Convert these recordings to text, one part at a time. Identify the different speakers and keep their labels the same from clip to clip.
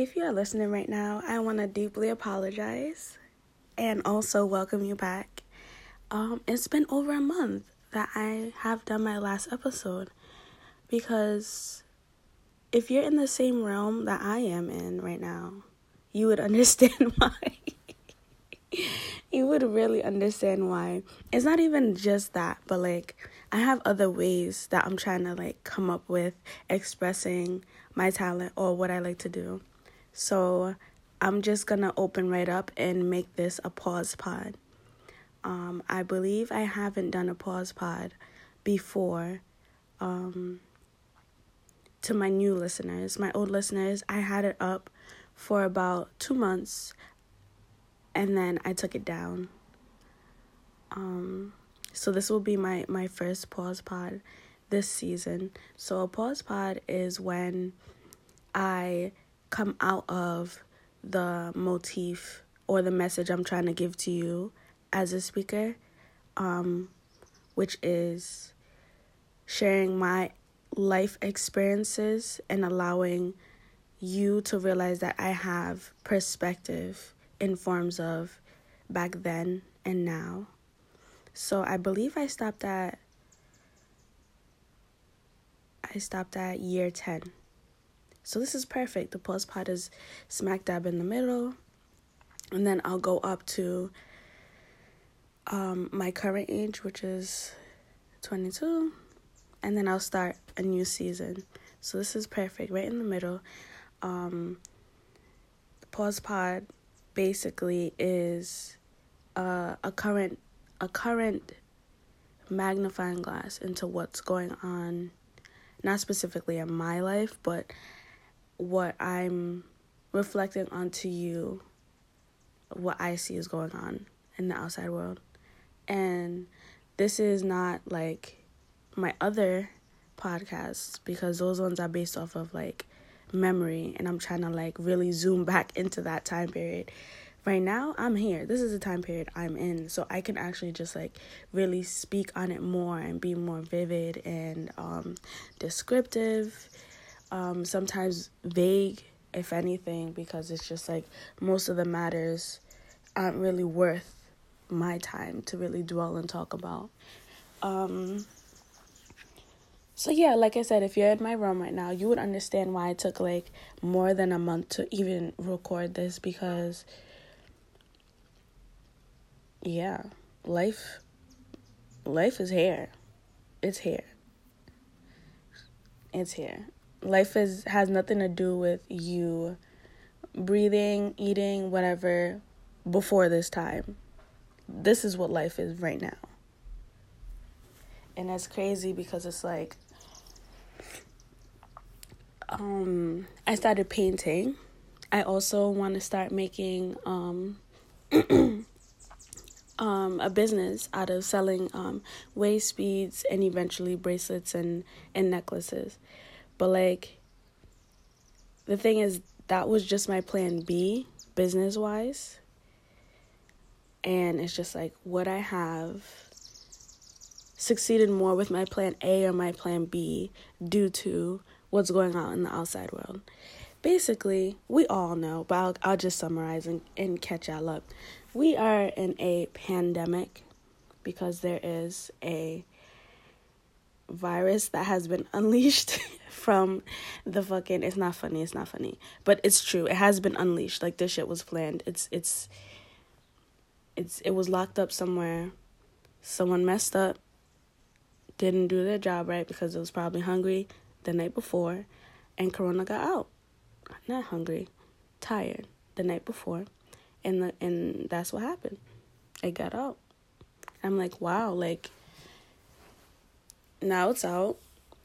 Speaker 1: If you are listening right now, I want to deeply apologize and also welcome you back. Um, it's been over a month that I have done my last episode because if you're in the same realm that I am in right now, you would understand why. you would really understand why. It's not even just that, but like I have other ways that I'm trying to like come up with expressing my talent or what I like to do. So I'm just gonna open right up and make this a pause pod. Um, I believe I haven't done a pause pod before. Um, to my new listeners, my old listeners, I had it up for about two months and then I took it down. Um, so this will be my my first pause pod this season. So a pause pod is when I come out of the motif or the message I'm trying to give to you as a speaker, um, which is sharing my life experiences and allowing you to realize that I have perspective in forms of back then and now. So I believe I stopped at I stopped at year 10. So this is perfect. The pause pod is smack dab in the middle. And then I'll go up to um, my current age, which is 22. And then I'll start a new season. So this is perfect, right in the middle. Um, the pause pod basically is uh, a current a current magnifying glass into what's going on not specifically in my life but what i'm reflecting onto you what i see is going on in the outside world and this is not like my other podcasts because those ones are based off of like memory and I'm trying to like really zoom back into that time period. Right now, I'm here. This is the time period I'm in. So I can actually just like really speak on it more and be more vivid and um, descriptive. Um, sometimes vague, if anything, because it's just like most of the matters aren't really worth my time to really dwell and talk about. Um, so yeah, like I said, if you're in my room right now, you would understand why it took like more than a month to even record this because yeah, life life is here. It's here. It's here. Life is has nothing to do with you breathing, eating, whatever before this time. This is what life is right now. And that's crazy because it's like um, I started painting. I also want to start making um, um, a business out of selling um, waist beads and eventually bracelets and, and necklaces. But like, the thing is, that was just my plan B, business wise. And it's just like, would I have succeeded more with my plan A or my plan B due to what's going on in the outside world. Basically, we all know, but I'll, I'll just summarize and, and catch y'all up. We are in a pandemic because there is a virus that has been unleashed from the fucking it's not funny it's not funny but it's true it has been unleashed like this shit was planned it's it's it's it was locked up somewhere someone messed up didn't do their job right because it was probably hungry the night before, and Corona got out. Not hungry, tired the night before, and the, and that's what happened. It got out. I'm like, wow, like now it's out.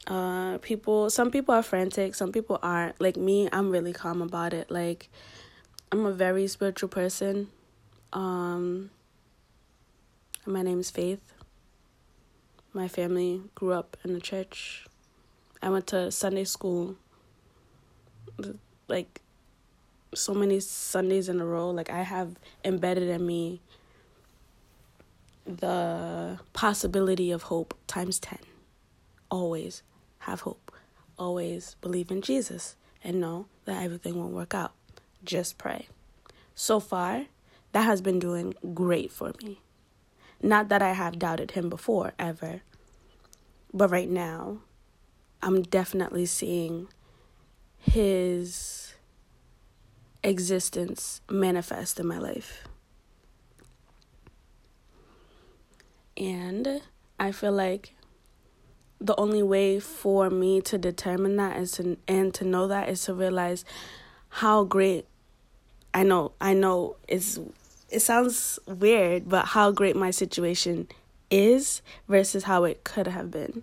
Speaker 1: Uh, people, some people are frantic, some people aren't. Like me, I'm really calm about it. Like, I'm a very spiritual person. Um, my name is Faith. My family grew up in the church. I went to Sunday school like so many Sundays in a row. Like I have embedded in me the possibility of hope times 10. Always have hope. Always believe in Jesus and know that everything will work out. just pray. So far, that has been doing great for me. Not that I have doubted him before, ever. But right now, I'm definitely seeing his existence manifest in my life. And I feel like the only way for me to determine that is to and to know that is to realize how great I know I know it's it sounds weird, but how great my situation is versus how it could have been.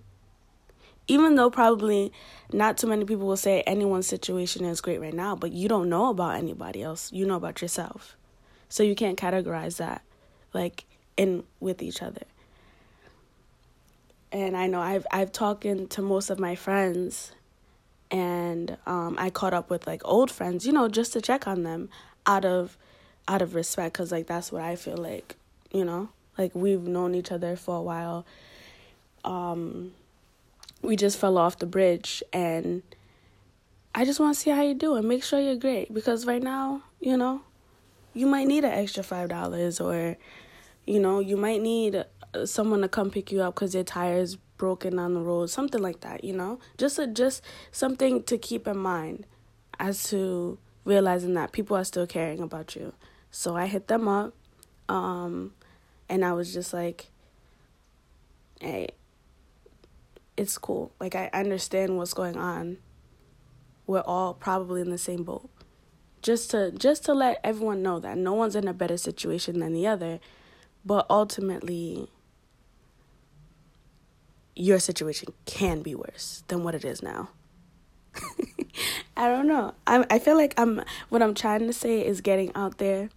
Speaker 1: Even though probably not too many people will say anyone's situation is great right now, but you don't know about anybody else. You know about yourself. So you can't categorize that like in with each other. And I know I've I've talked to most of my friends and um, I caught up with like old friends, you know, just to check on them out of out of respect cuz like that's what I feel like, you know? Like we've known each other for a while. Um we just fell off the bridge and I just want to see how you do and make sure you're great because right now, you know, you might need an extra $5 or you know, you might need someone to come pick you up cuz your tires broken on the road, something like that, you know? Just a, just something to keep in mind as to realizing that people are still caring about you. So I hit them up um and I was just like hey, it's cool. Like I understand what's going on. We're all probably in the same boat. Just to just to let everyone know that no one's in a better situation than the other, but ultimately your situation can be worse than what it is now. I don't know. I I feel like I'm what I'm trying to say is getting out there.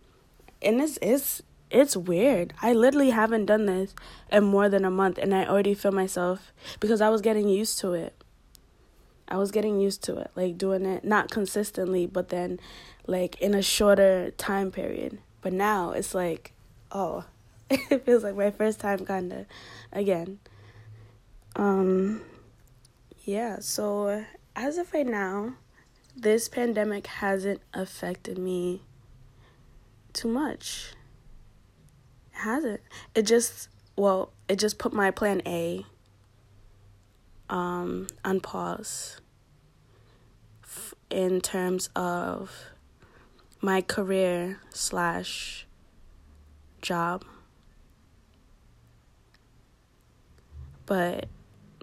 Speaker 1: And it's it's it's weird. I literally haven't done this in more than a month and I already feel myself because I was getting used to it. I was getting used to it, like doing it not consistently, but then like in a shorter time period. But now it's like, oh, it feels like my first time kind of again. Um yeah, so as of right now, this pandemic hasn't affected me too much It hasn't. It just well, it just put my plan A um on pause f- in terms of my career slash job. But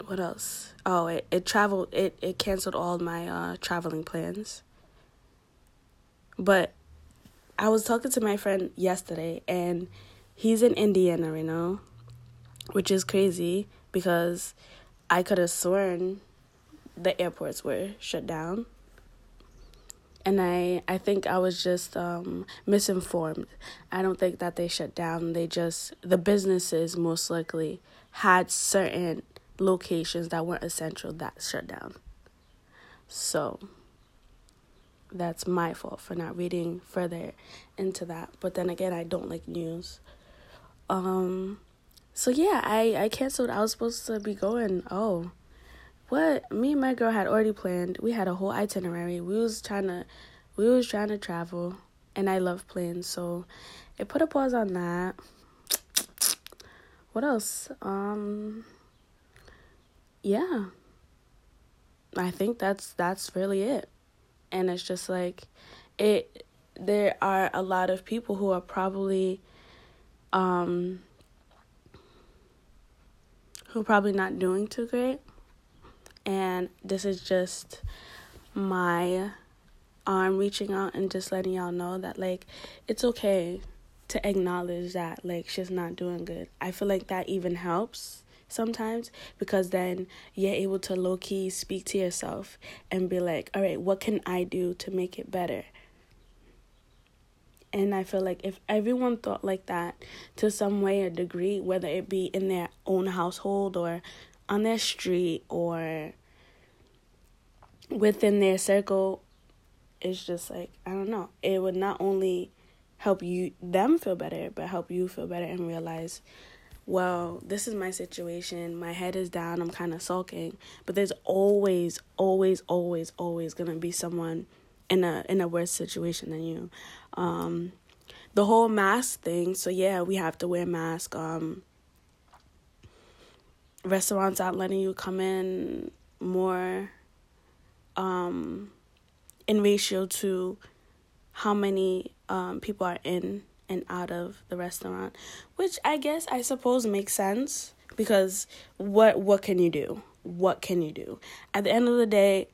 Speaker 1: what else? Oh, it, it traveled it, it canceled all my uh traveling plans. But I was talking to my friend yesterday and he's in Indiana right now, which is crazy because I could have sworn the airports were shut down. And I, I think I was just um, misinformed. I don't think that they shut down. They just, the businesses most likely had certain locations that weren't essential that shut down. So that's my fault for not reading further into that. But then again, I don't like news. Um, so yeah, I I canceled. I was supposed to be going. Oh, what? Me and my girl had already planned. We had a whole itinerary. We was trying to, we was trying to travel, and I love planes, so it put a pause on that. What else? Um, yeah. I think that's that's really it. And it's just like it there are a lot of people who are probably um, who are probably not doing too great. And this is just my arm reaching out and just letting y'all know that, like, it's okay to acknowledge that, like, she's not doing good. I feel like that even helps sometimes because then you're able to low key speak to yourself and be like, all right, what can I do to make it better? And I feel like if everyone thought like that to some way or degree, whether it be in their own household or on their street or within their circle, it's just like, I don't know. It would not only help you them feel better, but help you feel better and realize, well, this is my situation. My head is down. I'm kind of sulking. But there's always, always, always, always going to be someone in a in a worse situation than you. Um, the whole mask thing. So yeah, we have to wear mask. Um, restaurants aren't letting you come in more um, in ratio to how many um, people are in and out of the restaurant, which I guess I suppose makes sense because what what can you do? What can you do? At the end of the day,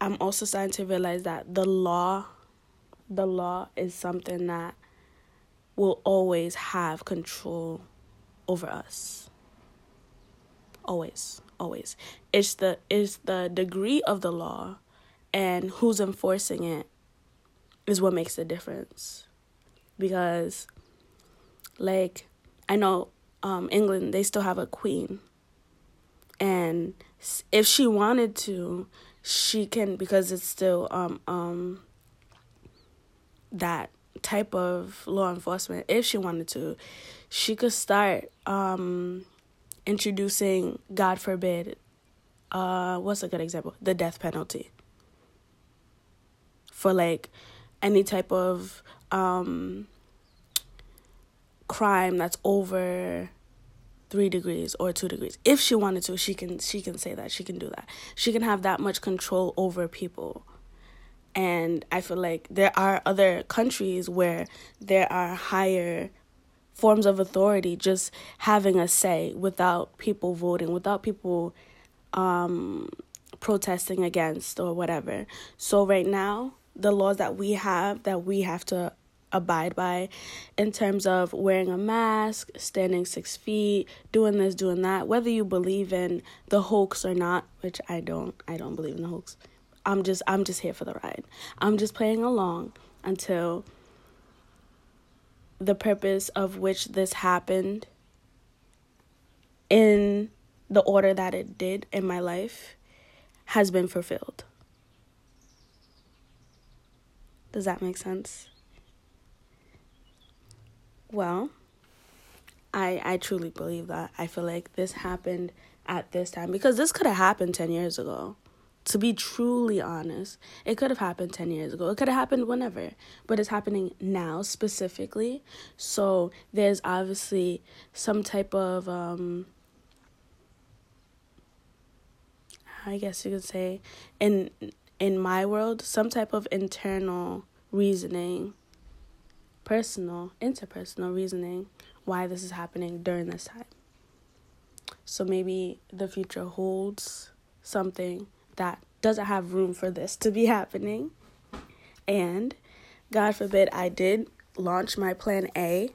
Speaker 1: I'm also starting to realize that the law the law is something that will always have control over us. Always, always. It's the it's the degree of the law and who's enforcing it is what makes the difference. Because like I know um England they still have a queen. And if she wanted to, she can because it's still um um that type of law enforcement. If she wanted to she could start um introducing god forbid uh what's a good example? The death penalty. For like any type of um crime that's over three degrees or two degrees. If she wanted to she can she can say that. She can do that. She can have that much control over people. And I feel like there are other countries where there are higher forms of authority just having a say without people voting, without people um, protesting against or whatever. So, right now, the laws that we have that we have to abide by in terms of wearing a mask, standing six feet, doing this, doing that, whether you believe in the hoax or not, which I don't, I don't believe in the hoax. I'm just I'm just here for the ride. I'm just playing along until the purpose of which this happened in the order that it did in my life has been fulfilled. Does that make sense? Well, I I truly believe that. I feel like this happened at this time because this could have happened 10 years ago to be truly honest, it could have happened 10 years ago. It could have happened whenever, but it's happening now specifically. So there's obviously some type of, um, I guess you could say, in in my world, some type of internal reasoning, personal, interpersonal reasoning why this is happening during this time. So maybe the future holds something that doesn't have room for this to be happening. And God forbid I did launch my plan A.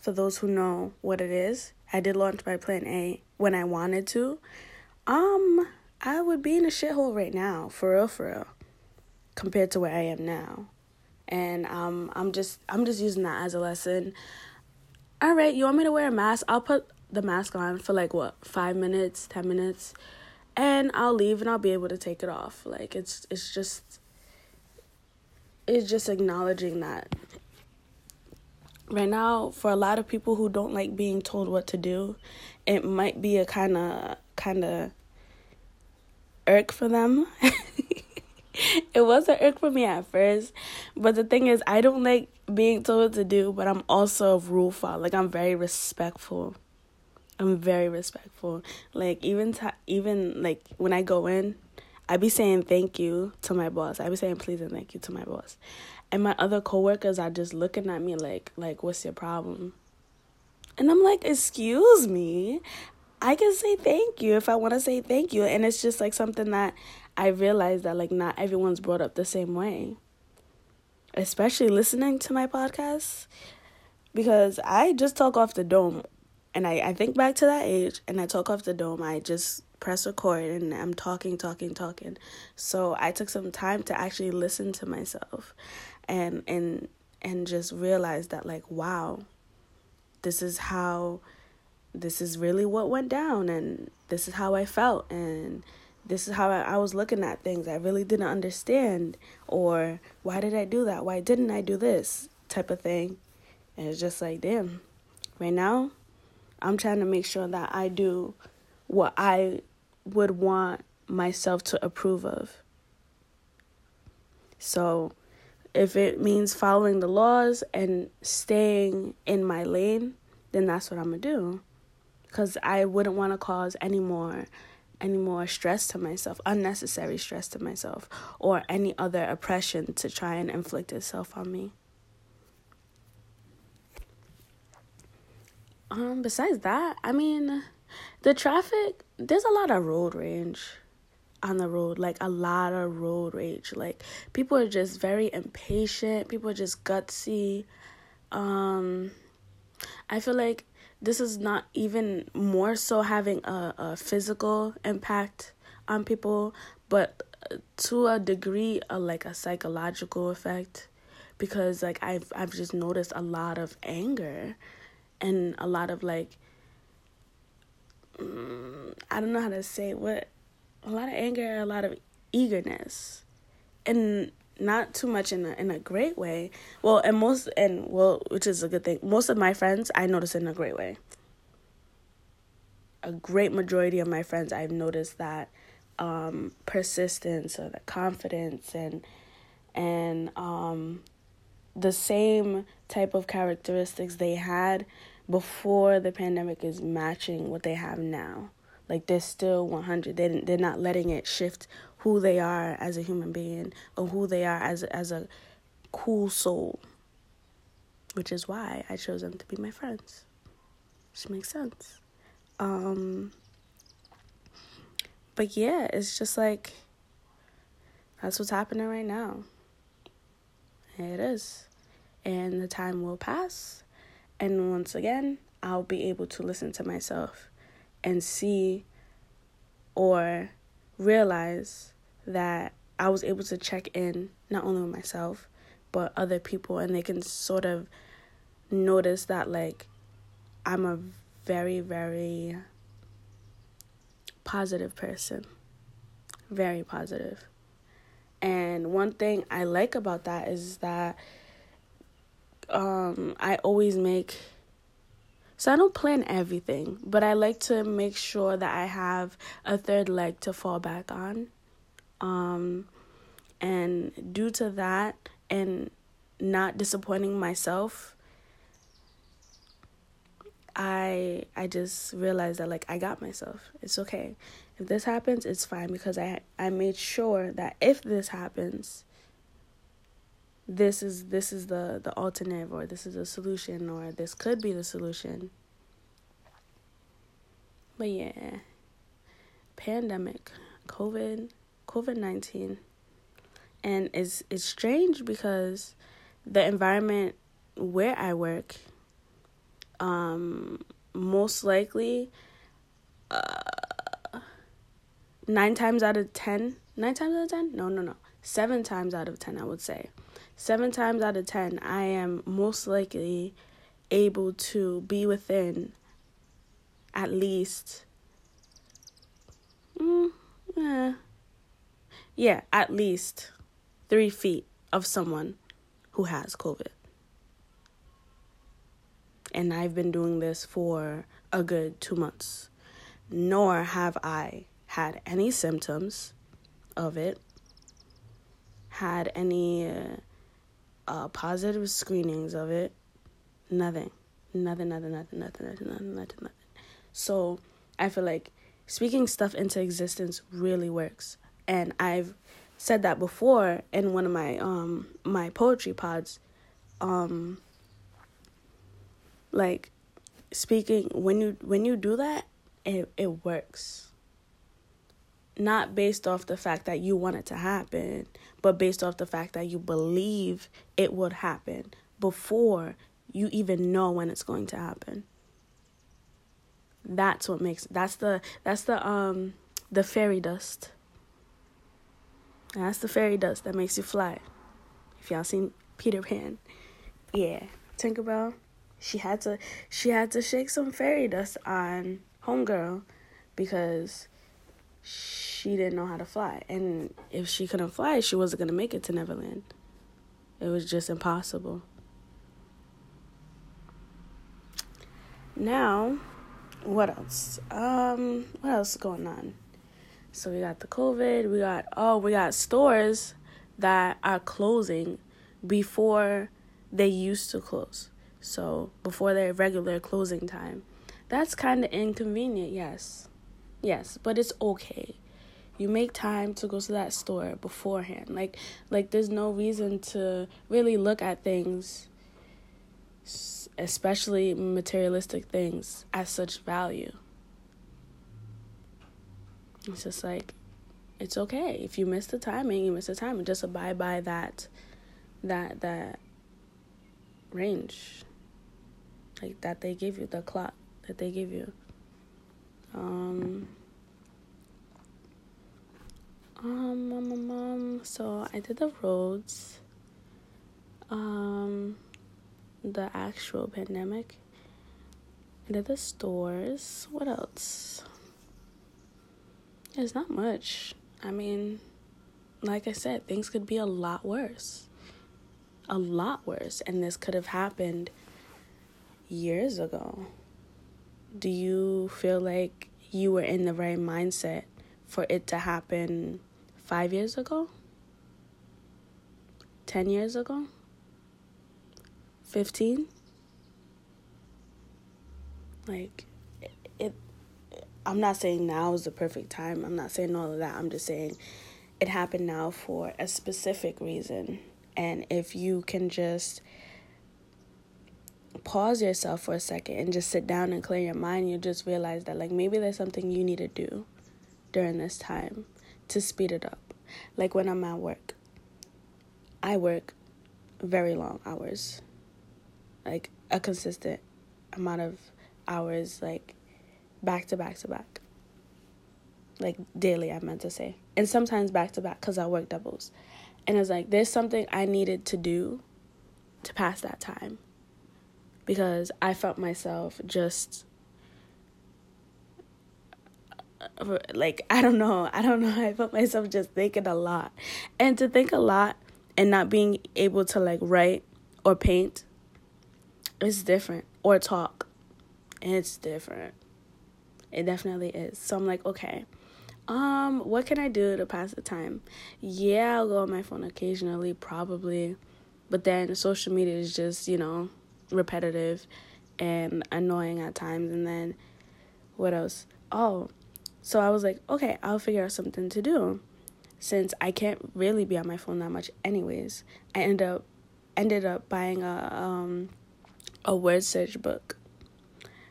Speaker 1: For those who know what it is, I did launch my plan A when I wanted to. Um, I would be in a shithole right now, for real, for real, compared to where I am now. And um, I'm just, I'm just using that as a lesson. All right, you want me to wear a mask? I'll put the mask on for like what, five minutes, ten minutes and I'll leave and I'll be able to take it off. Like it's it's just it's just acknowledging that right now for a lot of people who don't like being told what to do, it might be a kind of kind of irk for them. it was an irk for me at first, but the thing is I don't like being told what to do, but I'm also a rule follower. Like I'm very respectful I'm very respectful. Like even t- even like when I go in, I be saying thank you to my boss. I be saying please and thank you to my boss. And my other coworkers are just looking at me like like what's your problem? And I'm like, "Excuse me. I can say thank you if I want to say thank you." And it's just like something that I realized that like not everyone's brought up the same way. Especially listening to my podcast because I just talk off the dome and I, I think back to that age and I talk off the dome, I just press record and I'm talking, talking, talking. So I took some time to actually listen to myself and and and just realize that like wow, this is how this is really what went down and this is how I felt and this is how I, I was looking at things. I really didn't understand or why did I do that? Why didn't I do this? type of thing. And it's just like damn. Right now, I'm trying to make sure that I do what I would want myself to approve of. So if it means following the laws and staying in my lane, then that's what I'm gonna do. Cause I wouldn't want to cause any more any more stress to myself, unnecessary stress to myself, or any other oppression to try and inflict itself on me. Um, besides that, I mean, the traffic, there's a lot of road rage on the road, like a lot of road rage. Like people are just very impatient, people are just gutsy. Um I feel like this is not even more so having a, a physical impact on people, but to a degree, a, like a psychological effect, because like I've I've just noticed a lot of anger, and a lot of like mm, I don't know how to say what, a lot of anger, a lot of eagerness, and not too much in a in a great way. Well, and most and well, which is a good thing. Most of my friends I notice in a great way. A great majority of my friends I've noticed that um, persistence or the confidence and and um, the same type of characteristics they had before the pandemic is matching what they have now. Like they're still 100. They they're not letting it shift who they are as a human being or who they are as as a cool soul. Which is why I chose them to be my friends. Which makes sense. Um but yeah, it's just like that's what's happening right now. It is. And the time will pass. And once again, I'll be able to listen to myself and see or realize that I was able to check in not only with myself but other people and they can sort of notice that like I'm a very very positive person. Very positive. And one thing I like about that is that um I always make so I don't plan everything, but I like to make sure that I have a third leg to fall back on um, and due to that and not disappointing myself, I I just realized that like I got myself. It's okay. If this happens, it's fine because I I made sure that if this happens, this is this is the the alternative or this is a solution or this could be the solution. But yeah. Pandemic, COVID COVID 19. And it's, it's strange because the environment where I work, um, most likely, uh, nine times out of ten, nine times out of ten? No, no, no. Seven times out of ten, I would say. Seven times out of ten, I am most likely able to be within at least mm, yeah, at least three feet of someone who has COVID. And I've been doing this for a good two months. Nor have I had any symptoms of it, had any uh, uh, positive screenings of it. Nothing. Nothing, nothing, nothing, nothing, nothing, nothing, nothing, nothing. So I feel like speaking stuff into existence really works and I've said that before in one of my um my poetry pods um like speaking when you when you do that it it works not based off the fact that you want it to happen but based off the fact that you believe it would happen before you even know when it's going to happen. That's what makes that's the that's the um the fairy dust. That's the fairy dust that makes you fly. If y'all seen Peter Pan, yeah, Tinkerbell, she had to she had to shake some fairy dust on Homegirl because she didn't know how to fly, and if she couldn't fly, she wasn't gonna make it to Neverland. It was just impossible. Now, what else? Um, what else is going on? So we got the COVID, we got oh, we got stores that are closing before they used to close. So, before their regular closing time. That's kind of inconvenient, yes. Yes, but it's okay. You make time to go to that store beforehand. Like like there's no reason to really look at things especially materialistic things as such value. It's just like it's okay. If you miss the timing, you miss the timing. Just abide by that that that range. Like that they give you, the clock that they give you. Um um, um, um, um so I did the roads. Um the actual pandemic. I did the stores. What else? There's not much. I mean, like I said, things could be a lot worse. A lot worse. And this could have happened years ago. Do you feel like you were in the right mindset for it to happen five years ago? 10 years ago? 15? Like, it, it I'm not saying now is the perfect time. I'm not saying all of that. I'm just saying it happened now for a specific reason. And if you can just pause yourself for a second and just sit down and clear your mind, you just realize that, like, maybe there's something you need to do during this time to speed it up. Like, when I'm at work, I work very long hours, like, a consistent amount of hours, like, back to back to back. Like daily, I meant to say. And sometimes back to back because I work doubles. And it's like, there's something I needed to do to pass that time. Because I felt myself just like I don't know, I don't know. I felt myself just thinking a lot, and to think a lot and not being able to like write or paint is different, or talk, it's different. It definitely is. So I'm like, okay, um, what can I do to pass the time? Yeah, I'll go on my phone occasionally, probably, but then social media is just you know repetitive and annoying at times. And then what else? Oh, so I was like, okay, I'll figure out something to do. Since I can't really be on my phone that much, anyways, I ended up ended up buying a um a word search book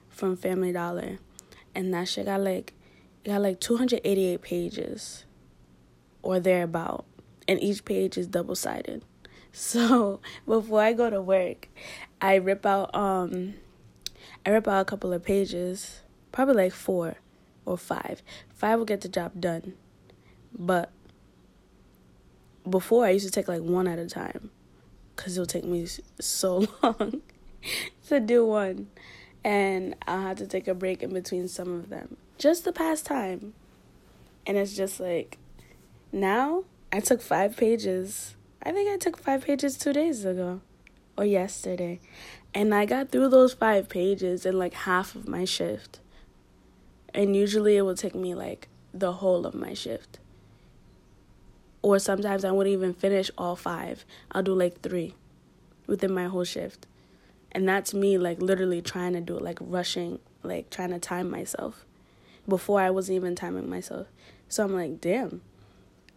Speaker 1: from Family Dollar and that shit got like it got like 288 pages or thereabout and each page is double sided so before i go to work i rip out um i rip out a couple of pages probably like four or five five will get the job done but before i used to take like one at a time because it'll take me so long to do one and I had to take a break in between some of them just to pass time. And it's just like now I took five pages. I think I took five pages two days ago or yesterday. And I got through those five pages in like half of my shift. And usually it will take me like the whole of my shift. Or sometimes I wouldn't even finish all five. I'll do like three within my whole shift. And that's me like literally trying to do it, like rushing, like trying to time myself before I wasn't even timing myself. So I'm like, damn,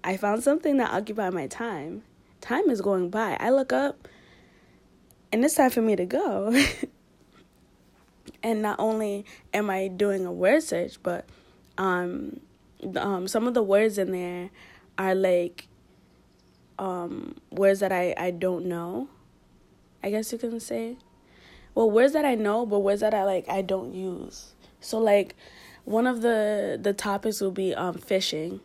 Speaker 1: I found something that occupied my time. Time is going by. I look up and it's time for me to go. and not only am I doing a word search, but um, um, some of the words in there are like um, words that I, I don't know, I guess you can say well words that I know, but words that I like I don't use. So like one of the the topics will be um fishing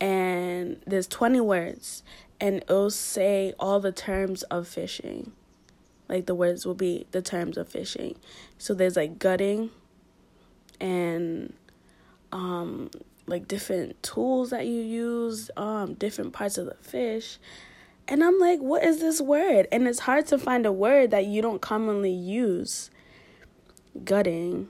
Speaker 1: and there's 20 words and it'll say all the terms of fishing. Like the words will be the terms of fishing. So there's like gutting and um like different tools that you use, um different parts of the fish and I'm like, what is this word? And it's hard to find a word that you don't commonly use. Gutting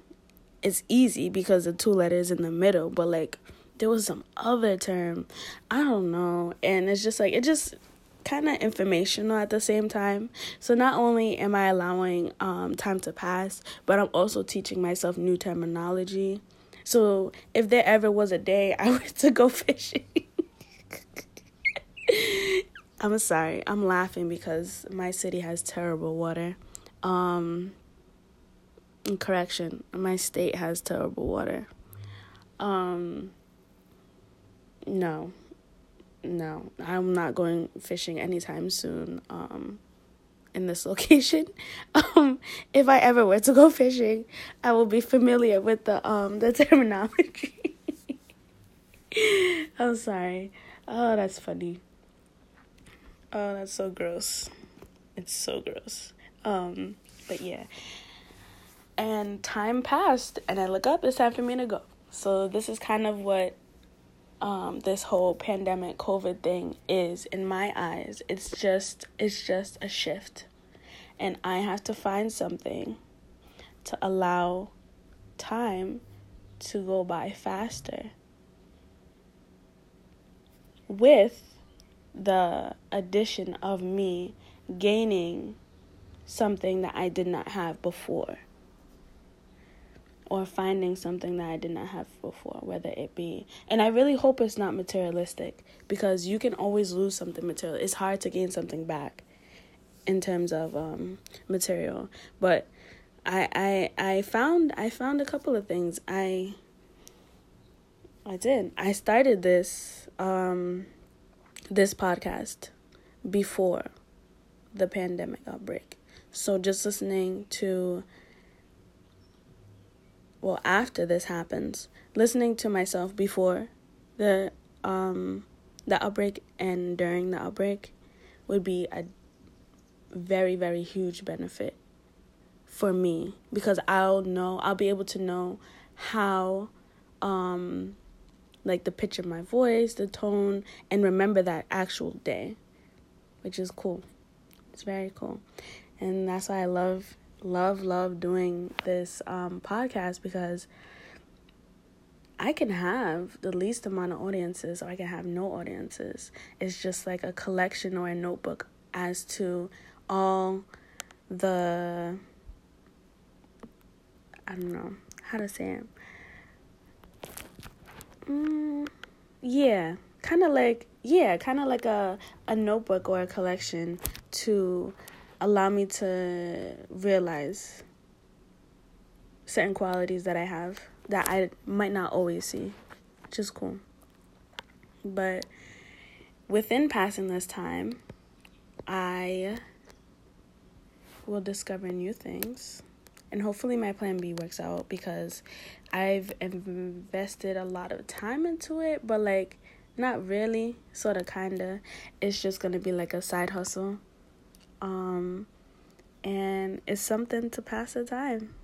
Speaker 1: is easy because the two letters in the middle, but like there was some other term. I don't know. And it's just like it just kind of informational at the same time. So not only am I allowing um, time to pass, but I'm also teaching myself new terminology. So if there ever was a day I were to go fishing, I'm sorry, I'm laughing because my city has terrible water. Um, correction, my state has terrible water. Um, no, no, I'm not going fishing anytime soon. Um, in this location. Um, if I ever were to go fishing, I will be familiar with the um the terminology. I'm sorry. Oh, that's funny. Oh, that's so gross. It's so gross. Um, but yeah. And time passed, and I look up. It's time for me to go. So this is kind of what um, this whole pandemic COVID thing is in my eyes. It's just it's just a shift, and I have to find something to allow time to go by faster with the addition of me gaining something that I did not have before or finding something that I did not have before, whether it be. And I really hope it's not materialistic because you can always lose something material. It's hard to gain something back in terms of um, material. But I I I found I found a couple of things. I I did. I started this um this podcast before the pandemic outbreak. So just listening to well after this happens listening to myself before the um the outbreak and during the outbreak would be a very very huge benefit for me because I'll know I'll be able to know how um like the pitch of my voice, the tone and remember that actual day, which is cool. It's very cool. And that's why I love love, love doing this um, podcast because I can have the least amount of audiences or I can have no audiences. It's just like a collection or a notebook as to all the I don't know how to say it. Mm, yeah, kind of like yeah, kind of like a a notebook or a collection to allow me to realize certain qualities that I have that I might not always see, which is cool. But within passing this time, I will discover new things. And hopefully, my plan B works out because I've invested a lot of time into it, but like, not really, sort of, kind of. It's just gonna be like a side hustle um, and it's something to pass the time.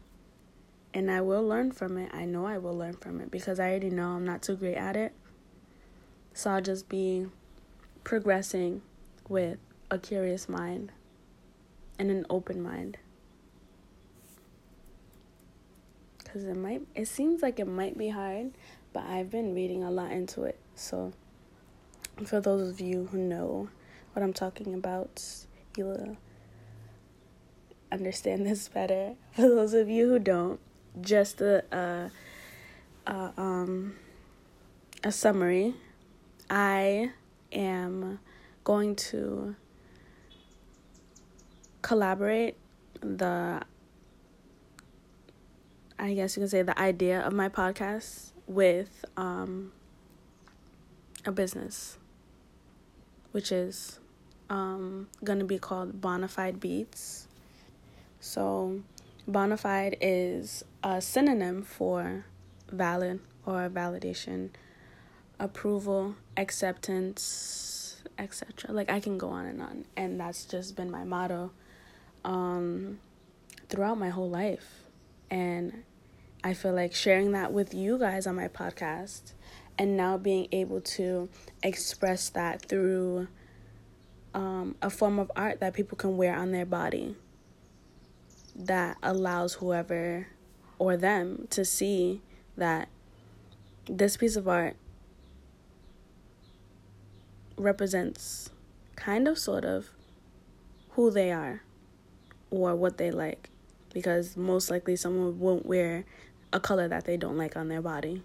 Speaker 1: And I will learn from it. I know I will learn from it because I already know I'm not too great at it. So I'll just be progressing with a curious mind and an open mind. Cuz it might it seems like it might be hard, but I've been reading a lot into it. So for those of you who know what I'm talking about, you'll understand this better. For those of you who don't, just a, a, a um a summary. I am going to collaborate the I guess you can say the idea of my podcast with um, a business, which is um, gonna be called Bonafide Beads. So, Bonafide is a synonym for valid or validation, approval, acceptance, etc. Like I can go on and on, and that's just been my motto um, throughout my whole life, and I feel like sharing that with you guys on my podcast, and now being able to express that through um, a form of art that people can wear on their body that allows whoever or them to see that this piece of art represents kind of, sort of, who they are or what they like. Because most likely someone won't wear a color that they don't like on their body.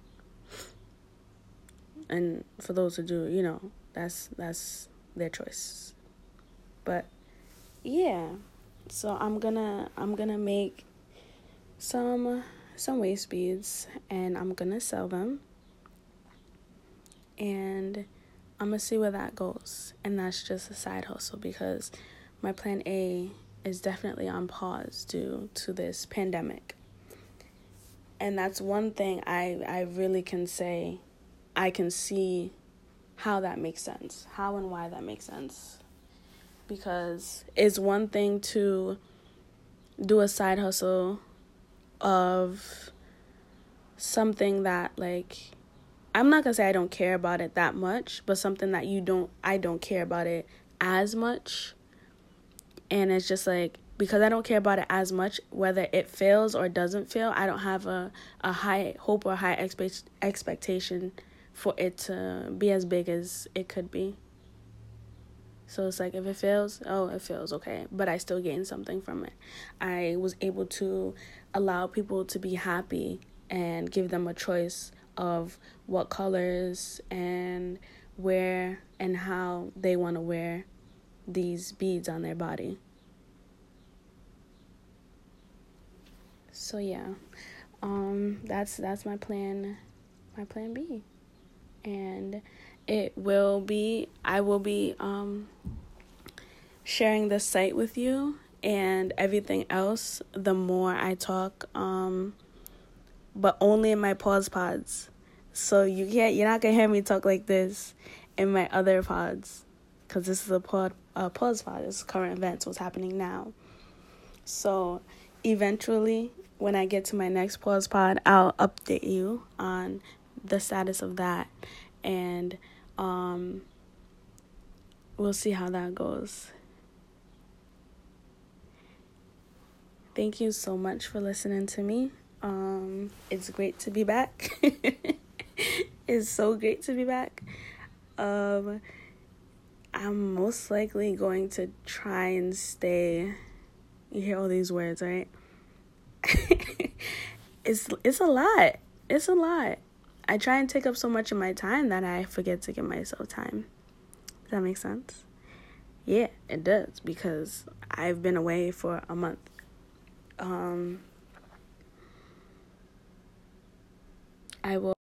Speaker 1: And for those who do, you know, that's that's their choice. But yeah. So I'm gonna I'm gonna make some some waist beads and I'm gonna sell them. And I'm gonna see where that goes. And that's just a side hustle because my plan A is definitely on pause due to this pandemic. And that's one thing I, I really can say I can see how that makes sense, how and why that makes sense. Because it's one thing to do a side hustle of something that like I'm not gonna say I don't care about it that much, but something that you don't I don't care about it as much. And it's just like because I don't care about it as much, whether it fails or doesn't fail, I don't have a, a high hope or high expect, expectation for it to be as big as it could be. So it's like if it fails, oh, it fails, okay. But I still gain something from it. I was able to allow people to be happy and give them a choice of what colors and where and how they want to wear these beads on their body. So yeah. Um that's that's my plan my plan B and it will be I will be um sharing the site with you and everything else the more I talk um but only in my pause pods. So you can't you're not going to hear me talk like this in my other pods cuz this is a pod uh, pause pod. It's current events what's happening now. So eventually when I get to my next pause pod, I'll update you on the status of that and um, we'll see how that goes. Thank you so much for listening to me. Um, it's great to be back. it's so great to be back. Um, I'm most likely going to try and stay. You hear all these words, right? it's it's a lot. It's a lot. I try and take up so much of my time that I forget to give myself time. Does that make sense? Yeah, it does because I've been away for a month. Um, I will.